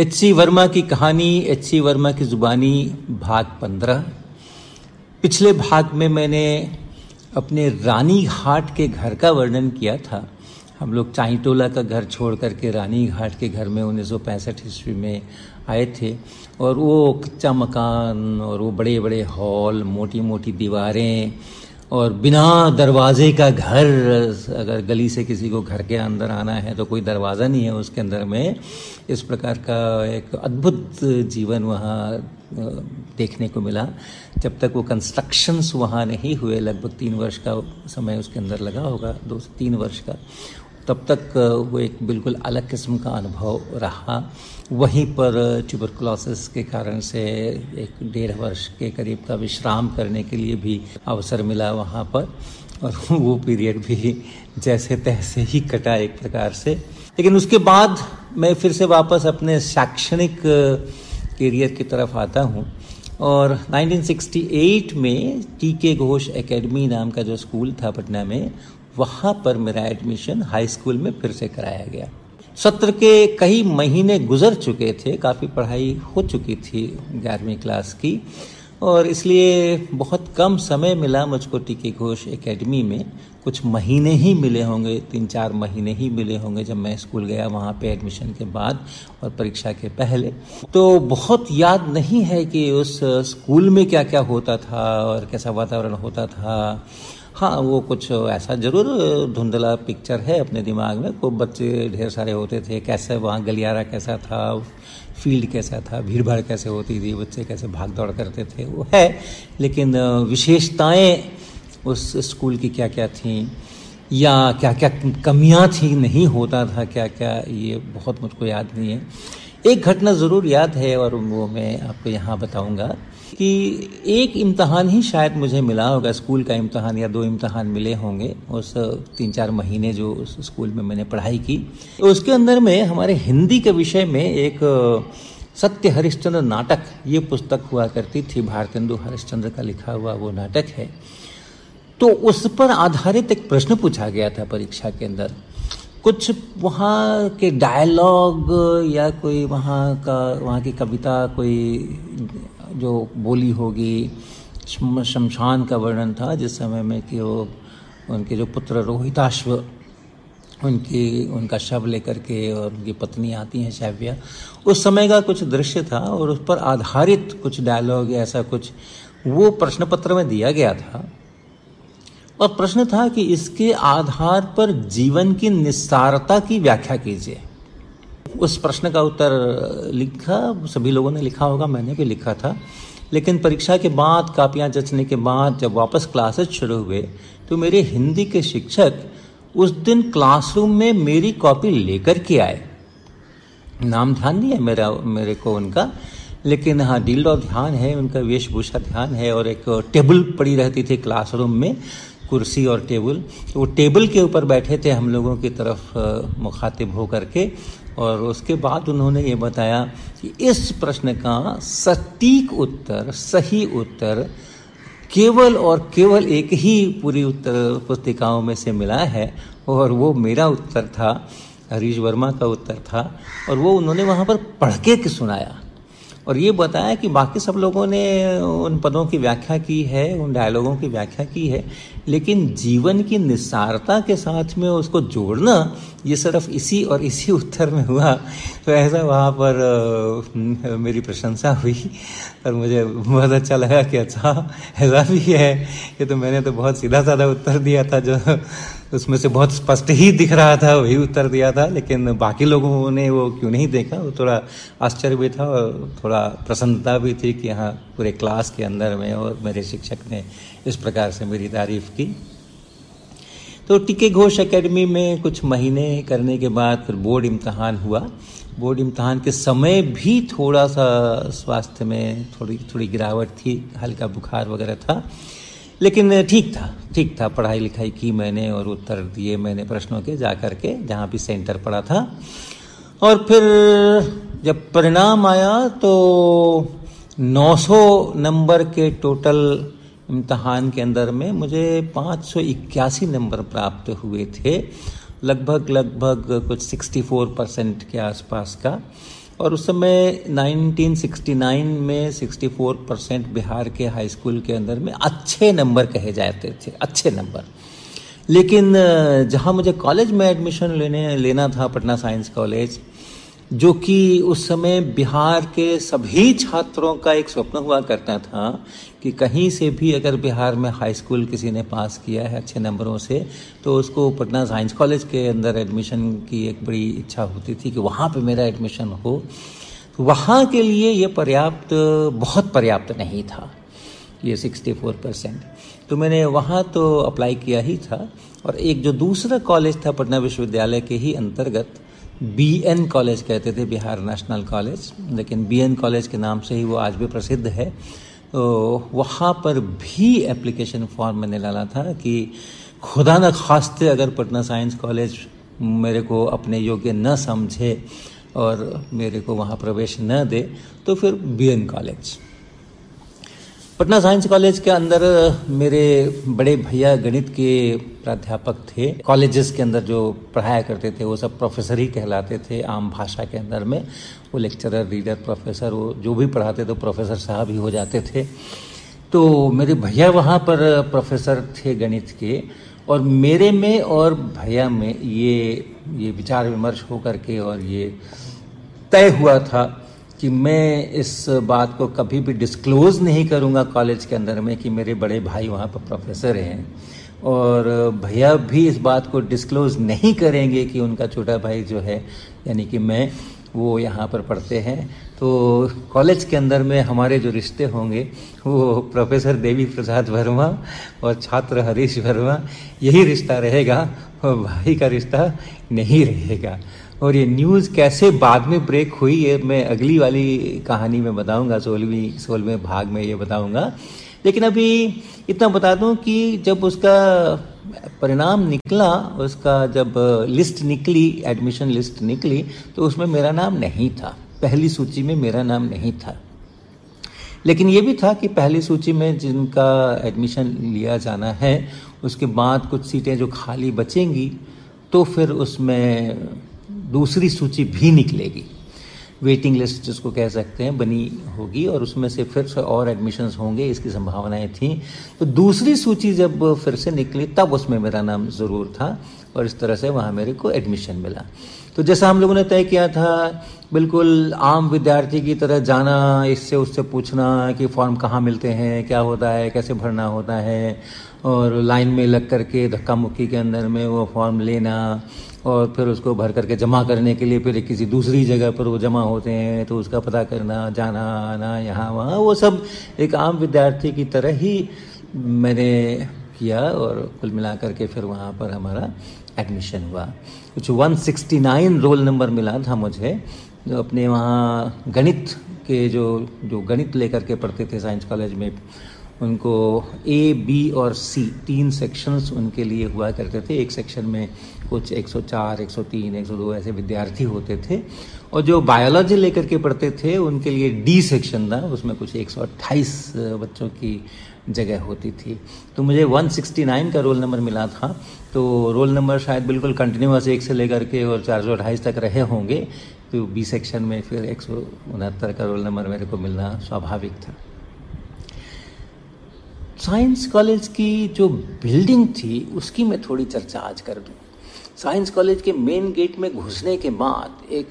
H C Verma की कहानी H C Verma की जुबानी, भाग पंद्रह। पिछले भाग में मैंने अपने रानी घाट के घर का वर्णन किया था। हम लोग चाईटोला का घर छोड़ करके रानी घाट के घर में उन्नीस सौ पैंसठ ईस्वी में आए थे और वो कच्चा मकान और वो बड़े बड़े हॉल मोटी मोटी दीवारें और बिना दरवाजे का घर, अगर गली से किसी को घर के अंदर आना है तो कोई दरवाज़ा नहीं है उसके अंदर में। इस प्रकार का एक अद्भुत जीवन वहाँ देखने को मिला। जब तक वो कंस्ट्रक्शंस वहाँ नहीं हुए, लगभग तीन वर्ष का समय उसके अंदर लगा होगा, दो से तीन वर्ष का। तब तक वो एक बिल्कुल अलग किस्म का अनुभव रहा। वहीं पर ट्यूबरकुलोसिस के कारण से एक डेढ़ वर्ष के करीब का विश्राम करने के लिए भी अवसर मिला वहाँ पर। और वो पीरियड भी जैसे तैसे ही कटा एक प्रकार से। लेकिन उसके बाद मैं फिर से वापस अपने शैक्षणिक करियर की तरफ़ आता हूँ। और 1968 में टी के घोष एकेडमी नाम का जो स्कूल था पटना में वहाँ पर मेरा एडमिशन हाई स्कूल में फिर से कराया गया। सत्र के कई महीने गुजर चुके थे, काफ़ी पढ़ाई हो चुकी थी ग्यारहवीं क्लास की, और इसलिए बहुत कम समय मिला मुझको टीके घोष एकेडमी में। कुछ महीने ही मिले होंगे, तीन चार महीने ही मिले होंगे जब मैं स्कूल गया वहाँ पे एडमिशन के बाद और परीक्षा के पहले। तो बहुत याद नहीं है कि उस स्कूल में क्या क्या होता था और कैसा वातावरण होता था। हाँ वो कुछ ऐसा ज़रूर धुंधला पिक्चर है अपने दिमाग में। खूब बच्चे ढेर सारे होते थे। कैसे वहाँ गलियारा कैसा था, फ़ील्ड कैसा था भीड़ भाड़ कैसे होती थी, बच्चे कैसे भाग दौड़ करते थे, वो है। लेकिन विशेषताएँ उस स्कूल की क्या क्या थी, या क्या क्या कमियाँ थी, नहीं होता था क्या क्या ये बहुत मुझको याद नहीं है। एक घटना ज़रूर याद है और वो मैं आपको यहाँ बताऊँगा कि एक इम्तहान ही शायद मुझे मिला होगा, स्कूल का इम्तहान या दो इम्तहान मिले होंगे उस तीन चार महीने जो उस स्कूल में मैंने पढ़ाई की। उसके अंदर में हमारे हिंदी के विषय में एक सत्य हरिश्चंद्र नाटक, ये पुस्तक हुआ करती थी, भारतेंदु हरिश्चंद्र का लिखा हुआ वो नाटक है। तो उस पर आधारित एक प्रश्न पूछा गया था परीक्षा के अंदर। कुछ वहाँ के डायलॉग या कोई वहाँ का, वहाँ की कविता कोई जो बोली होगी शमशान का वर्णन था जिस समय में कि वो, उनके जो पुत्र रोहिताश्व, उनकी, उनका शव लेकर के और उनकी पत्नी आती हैं शैव्या, उस समय का कुछ दृश्य था और उस पर आधारित कुछ डायलॉग या ऐसा कुछ वो प्रश्न पत्र में दिया गया था। और प्रश्न था कि इसके आधार पर जीवन की निस्सारता की व्याख्या कीजिए। उस प्रश्न का उत्तर लिखा, सभी लोगों ने लिखा होगा, मैंने भी लिखा था। लेकिन परीक्षा के बाद, कापियाँ जचने के बाद, जब वापस क्लासेस शुरू हुए तो मेरे हिंदी के शिक्षक उस दिन क्लासरूम में मेरी कॉपी लेकर के आए। नाम ध्यान नहीं है मेरा, मेरे को उनका, लेकिन हाँ डील और ध्यान है, उनका वेशभूषा ध्यान है, और एक टेबल पड़ी रहती थी क्लासरूम में कुर्सी और टेबल। तो वो टेबल के ऊपर बैठे थे हम लोगों की तरफ़ मुखातिब हो करके और उसके बाद उन्होंने ये बताया कि इस प्रश्न का सटीक उत्तर, सही उत्तर केवल और केवल एक ही पूरी उत्तर पुस्तिकाओं में से मिला है। और वो मेरा उत्तर था, हरीश वर्मा का उत्तर था। और वो उन्होंने वहाँ पर पढ़ के सुनाया। और ये बताया कि बाकी सब लोगों ने उन पदों की व्याख्या की है, उन डायलॉगों की व्याख्या की है। लेकिन जीवन की निस्सारता के साथ में उसको जोड़ना, ये सिर्फ़ इसी और इसी उत्तर में हुआ। तो ऐसा वहाँ पर मेरी प्रशंसा हुई और मुझे बहुत अच्छा लगा कि अच्छा ऐसा भी है ये तो मैंने तो बहुत सीधा साधा उत्तर दिया था, जो उसमें से बहुत स्पष्ट ही दिख रहा था, वही उत्तर दिया था, लेकिन बाकी लोगों ने वो क्यों नहीं देखा? वो थोड़ा आश्चर्य भी था और थोड़ा प्रसन्नता भी थी कि हाँ पूरे क्लास के अंदर में और मेरे शिक्षक ने इस प्रकार से मेरी तारीफ़ की। तो टिके घोष एकेडमी में कुछ महीने करने के बाद फिर बोर्ड इम्तहान हुआ। बोर्ड इम्तहान के समय भी थोड़ा सा स्वास्थ्य में थोड़ी थोड़ी गिरावट थी, हल्का बुखार वगैरह था। लेकिन ठीक था ठीक था। पढ़ाई लिखाई की मैंने और उत्तर दिए मैंने प्रश्नों के जा कर के जहाँ भी सेंटर पड़ा था। और फिर जब परिणाम आया तो 900 नंबर के टोटल इम्तहान के अंदर में मुझे पाँच सौ इक्यासी नंबर प्राप्त हुए थे, लगभग लगभग कुछ 64 परसेंट के आसपास का। और उस समय 1969 में 64 परसेंट बिहार के हाई स्कूल के अंदर में अच्छे नंबर कहे जाते थे, अच्छे नंबर। लेकिन, जहाँ मुझे कॉलेज में एडमिशन लेने, लेना था, पटना साइंस कॉलेज जो कि उस समय बिहार के सभी छात्रों का एक स्वप्न हुआ करता था कि कहीं से भी अगर बिहार में हाई स्कूल किसी ने पास किया है अच्छे नंबरों से तो उसको पटना साइंस कॉलेज के अंदर एडमिशन की एक बड़ी इच्छा होती थी कि वहाँ पे मेरा एडमिशन हो। तो वहाँ के लिए ये पर्याप्त, बहुत पर्याप्त नहीं था, ये 64 परसेंट तो मैंने वहाँ तो अप्लाई किया ही था और एक जो दूसरा कॉलेज था पटना विश्वविद्यालय के ही अंतर्गत बी एन कॉलेज कहते थे, बिहार नेशनल कॉलेज लेकिन बी एन कॉलेज के नाम से ही वो आज भी प्रसिद्ध है। तो वहाँ पर भी एप्लीकेशन फॉर्म मैंने डाला था कि खुदा न खास्ते अगर पटना साइंस कॉलेज मेरे को अपने योग्य न समझे और मेरे को वहाँ प्रवेश न दे तो फिर B N college Patna science college के अंदर मेरे बड़े भैया गणित के प्राध्यापक थे। कॉलेजेस के अंदर जो पढ़ाया करते थे, वो सब प्रोफेसर ही कहलाते थे आम भाषा के अंदर में। वो लेक्चरर, रीडर, प्रोफेसर, वो जो भी पढ़ाते थे, प्रोफेसर साहब ही हो जाते थे। तो मेरे भैया वहाँ पर प्रोफेसर थे गणित के और मेरे में और भैया में ये ये विचार विमर्श हो करके और ये तय हुआ था कि मैं इस बात को कभी भी डिस्क्लोज नहीं करूँगा कॉलेज के अंदर में कि मेरे बड़े भाई वहाँ पर प्रोफेसर हैं। और भैया भी इस बात को डिस्क्लोज नहीं करेंगे कि उनका छोटा भाई जो है, यानी कि मैं, वो यहाँ पर पढ़ते हैं। तो कॉलेज के अंदर में हमारे जो रिश्ते होंगे, वो प्रोफेसर देवी प्रसाद वर्मा और छात्र हरीश वर्मा, यही रिश्ता रहेगा और भाई का रिश्ता नहीं रहेगा। और ये न्यूज़ कैसे बाद में ब्रेक हुई, ये मैं अगली वाली कहानी में बताऊँगा, सोलहवीं, सोलहवें भाग में ये बताऊँगा। लेकिन अभी इतना बता दूँ कि जब उसका परिणाम निकला, उसका जब लिस्ट निकली एडमिशन लिस्ट निकली तो उसमें मेरा नाम नहीं था। पहली सूची में मेरा नाम नहीं था। लेकिन ये भी था कि पहली सूची में जिनका एडमिशन लिया जाना है, उसके बाद कुछ सीटें जो खाली बचेंगी तो फिर उसमें दूसरी सूची भी निकलेगी। वेटिंग लिस्ट जिसको कह सकते हैं, बनी होगी और उसमें से फिर से और एडमिशन्स होंगे, इसकी संभावनाएँ थी। तो दूसरी सूची जब फिर से निकली, तब उसमें मेरा नाम ज़रूर था और इस तरह से वहाँ मेरे को एडमिशन मिला। तो जैसा हम लोगों ने तय किया था, बिल्कुल आम विद्यार्थी की तरह जाना, इससे उससे पूछना कि फॉर्म कहाँ मिलते हैं, क्या होता है, कैसे भरना होता है, और लाइन में लग करके धक्का मुक्की के अंदर में वो फॉर्म लेना और फिर उसको भर करके जमा करने के लिए फिर किसी दूसरी जगह पर वो जमा होते हैं तो उसका पता करना, जाना, आना, यहाँ, वहाँ, वो सब एक आम विद्यार्थी की तरह ही मैंने किया और कुल मिला करके फिर वहाँ पर हमारा एडमिशन हुआ। कुछ 169 रोल नंबर मिला था मुझे, जो अपने वहाँ गणित के जो जो गणित लेकर के पढ़ते थे साइंस कॉलेज में, उनको ए बी और सी तीन सेक्शंस उनके लिए हुआ करते थे। एक सेक्शन में कुछ 104, 103, 102 ऐसे विद्यार्थी होते थे। और जो बायोलॉजी लेकर के पढ़ते थे उनके लिए डी सेक्शन था उसमें कुछ 128 बच्चों की जगह होती थी। तो मुझे 169 का रोल नंबर मिला था। तो रोल नंबर शायद बिल्कुल कंटिन्यूस एक से लेकर के और चार सौ अट्ठाईस तक रहे होंगे। तो बी सेक्शन में फिर एक सौ उनहत्तर का रोल नंबर मेरे को मिलना स्वाभाविक था। साइंस कॉलेज की जो बिल्डिंग थी उसकी मैं थोड़ी चर्चा आज कर दूँ। साइंस कॉलेज के मेन गेट में घुसने के बाद एक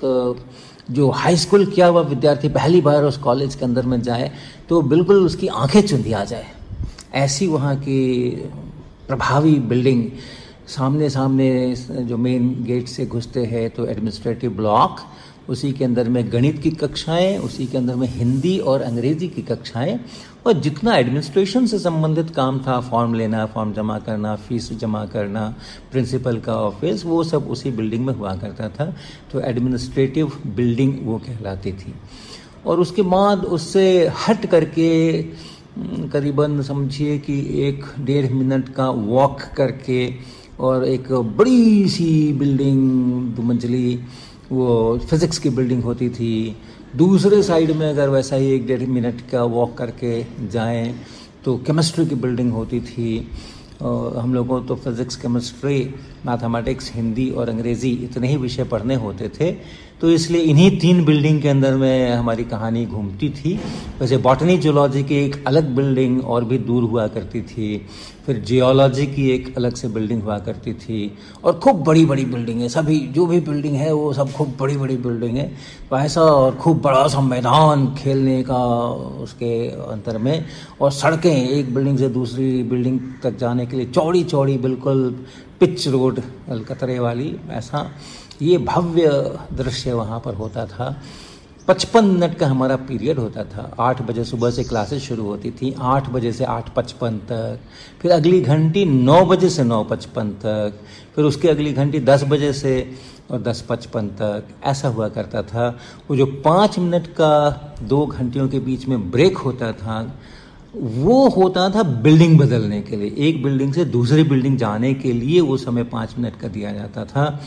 जो हाई स्कूल किया हुआ विद्यार्थी पहली बार उस कॉलेज के अंदर में जाए तो बिल्कुल उसकी आँखें चुंधी आ जाए। ऐसी वहाँ की प्रभावी बिल्डिंग सामने सामने जो मेन गेट से घुसते हैं तो एडमिनिस्ट्रेटिव ब्लॉक उसी के अंदर में गणित की कक्षाएँ, उसी के अंदर में हिंदी और अंग्रेज़ी की कक्षाएँ, और जितना एडमिनिस्ट्रेशन से संबंधित काम था फॉर्म लेना फॉर्म जमा करना फ़ीस जमा करना प्रिंसिपल का ऑफ़िस वो सब उसी बिल्डिंग में हुआ करता था। तो एडमिनिस्ट्रेटिव बिल्डिंग वो कहलाती थी। और उसके बाद उससे हट करके करीबन समझिए कि एक डेढ़ मिनट का वॉक करके और एक बड़ी सी बिल्डिंग दो मंजिली वो फिज़िक्स की बिल्डिंग होती थी। दूसरे साइड में अगर वैसा ही एक डेढ़ मिनट का वॉक करके जाएँ तो केमिस्ट्री की बिल्डिंग होती थी। और हम लोगों तो फिज़िक्स केमिस्ट्री मैथमेटिक्स हिंदी और अंग्रेज़ी इतने ही विषय पढ़ने होते थे। तो इसलिए इन्हीं तीन बिल्डिंग के अंदर में हमारी कहानी घूमती थी। वैसे बॉटनी जोलॉजी की एक अलग बिल्डिंग और भी दूर हुआ करती थी। फिर जियोलॉजी की एक अलग से बिल्डिंग हुआ करती थी। और खूब बड़ी बड़ी बिल्डिंग है। सभी, जो भी बिल्डिंग है, वो सब खूब बड़ी बड़ी बिल्डिंग है। ऐसा और खूब बड़ा सा मैदान खेलने का उसके अंतर में। और सड़कें, एक बिल्डिंग से दूसरी बिल्डिंग तक जाने के लिए चौड़ी चौड़ी बिल्कुल पिच रोड अलकतरे वाली, ऐसा। ये भव्य दृश्य वहाँ पर होता था। पचपन मिनट का हमारा पीरियड होता था। आठ बजे सुबह से क्लासेस शुरू होती थी। आठ बजे से आठ पचपन तक। फिर अगली घंटी नौ बजे से नौ पचपन तक। फिर उसकी अगली घंटी दस बजे से और दस पचपन तक। ऐसा हुआ करता था। वो जो पाँच मिनट का दो घंटियों के बीच में ब्रेक होता था, वो होता था बिल्डिंग बदलने के लिए। एक बिल्डिंग से दूसरी बिल्डिंग जाने के लिए वो समय पाँच मिनट का दिया जाता था।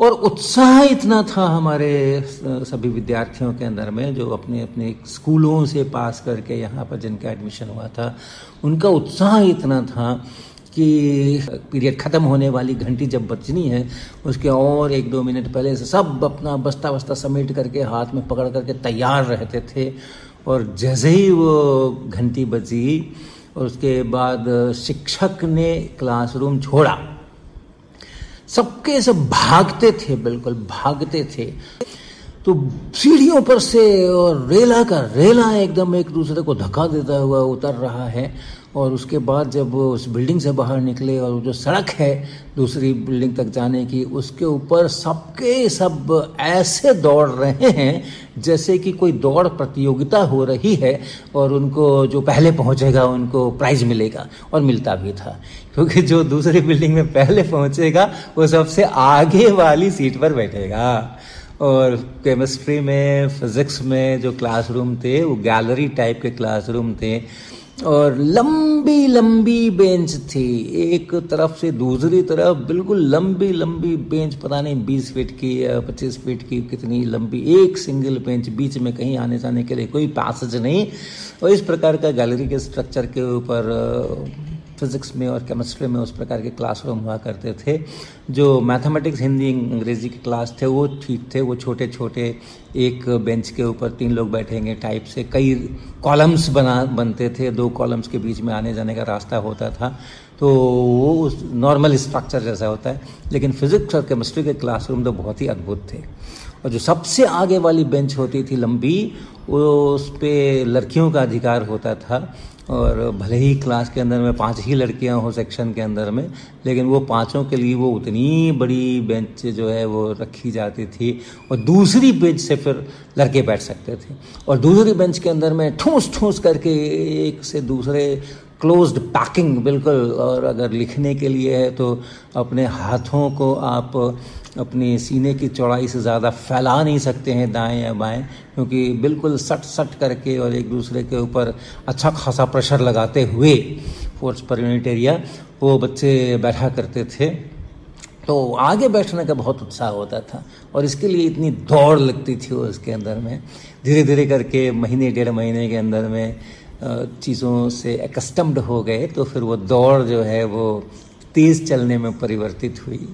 और उत्साह इतना था हमारे सभी विद्यार्थियों के अंदर में, जो अपने अपने स्कूलों से पास करके यहाँ पर जिनका एडमिशन हुआ था, उनका उत्साह इतना था कि पीरियड ख़त्म होने वाली घंटी जब बचनी है, उसके और एक दो मिनट पहले से सब अपना बस्ता बस्ता समेट करके, हाथ में पकड़ करके तैयार रहते थे, और जैसे ही वो घंटी बजी, और उसके बाद शिक्षक ने क्लासरूम छोड़ा। सबके सब भागते थे, बिल्कुल भागते थे। तो सीढ़ियों पर से और रेला का, रेला एकदम एक दूसरे को धक्का देता हुआ उतर रहा है। और उसके बाद जब उस बिल्डिंग से बाहर निकले और जो सड़क है दूसरी बिल्डिंग तक जाने की, उसके ऊपर सबके सब ऐसे दौड़ रहे हैं जैसे कि कोई दौड़ प्रतियोगिता हो रही है और उनको जो पहले पहुंचेगा, उनको प्राइज मिलेगा और मिलता भी था। क्योंकि जो दूसरी बिल्डिंग में पहले पहुंचेगा, वो सबसे आगे वाली सीट पर बैठेगा। और केमिस्ट्री में, फिजिक्स में जो क्लासरूम थे, वो गैलरी टाइप के क्लासरूम थे। और लंबी लंबी बेंच थी। एक तरफ़ से दूसरी तरफ़ बिल्कुल लंबी लंबी बेंच, पता नहीं बीस फीट की या पच्चीस फीट की कितनी लंबी। एक सिंगल बेंच बीच में कहीं आने जाने के लिए कोई पैसेज नहीं। और इस प्रकार का गैलरी के स्ट्रक्चर के ऊपर फिज़िक्स में और केमिस्ट्री में उस प्रकार के क्लासरूम हुआ करते थे। जो मैथमेटिक्स, हिंदी, अंग्रेज़ी के क्लास थे, वो ठीक थे। वो छोटे छोटे एक बेंच के ऊपर तीन लोग बैठेंगे टाइप से। कई कॉलम्स बना, बनते थे। दो कॉलम्स के बीच में आने जाने का रास्ता होता था। तो वो उस नॉर्मल स्ट्रक्चर जैसा होता है। लेकिन फिजिक्स और केमिस्ट्री के क्लासरूम तो बहुत ही अद्भुत थे। और जो सबसे आगे वाली बेंच होती थी लंबी वो उस पर लड़कियों का अधिकार होता था। और भले ही क्लास के अंदर में पाँच ही लड़कियाँ हो सेक्शन के अंदर में, लेकिन वो पाँचों के लिए वो उतनी बड़ी बेंच जो है वो रखी जाती थी और दूसरी बेंच से फिर लड़के बैठ सकते थे। और दूसरी बेंच के अंदर में ठूस ठूस करके एक से दूसरे क्लोज्ड पैकिंग बिल्कुल, और अगर लिखने के लिए है तो अपने हाथों को आप अपनी सीने की चौड़ाई से ज़्यादा फैला नहीं सकते हैं, दाएँ या बाएँ, क्योंकि बिल्कुल सट सट करके और एक दूसरे के ऊपर अच्छा खासा प्रेशर लगाते हुए फोर्स पर यूनिट एरिया वो बच्चे बैठा करते थे। तो आगे बैठने का बहुत उत्साह होता था, और इसके लिए इतनी दौड़ लगती थी उसके अंदर में। धीरे धीरे करके महीने, डेढ़ महीने के अंदर में चीज़ों से एकस्टम्ड हो गए तो फिर वो दौड़ जो है वो तेज़ चलने में परिवर्तित हुई।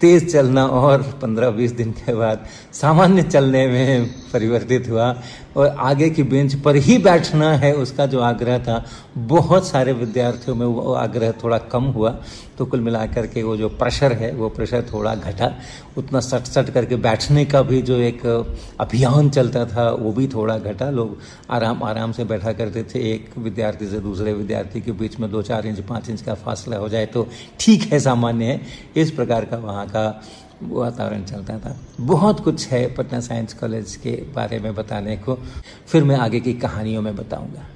तेज़ चलना और 15-20 दिन के बाद सामान्य चलने में परिवर्तित हुआ। और आगे की बेंच पर ही बैठना है उसका जो आग्रह था, बहुत सारे विद्यार्थियों में वो आग्रह थोड़ा कम हुआ। तो कुल मिलाकर के वो जो प्रेशर है, वो प्रेशर थोड़ा घटा। उतना सट सट करके बैठने का भी जो एक अभियान चलता था, वो भी थोड़ा घटा। लोग आराम आराम से बैठा करते थे। एक विद्यार्थी से दूसरे विद्यार्थी के बीच में दो चार इंच, पाँच इंच का फासला हो जाए तो ठीक है, सामान्य है। इस प्रकार का वहाँ का वातावरण चलता था। बहुत कुछ है पटना साइंस कॉलेज के बारे में बताने को। फिर मैं आगे की कहानियों में बताऊँगा।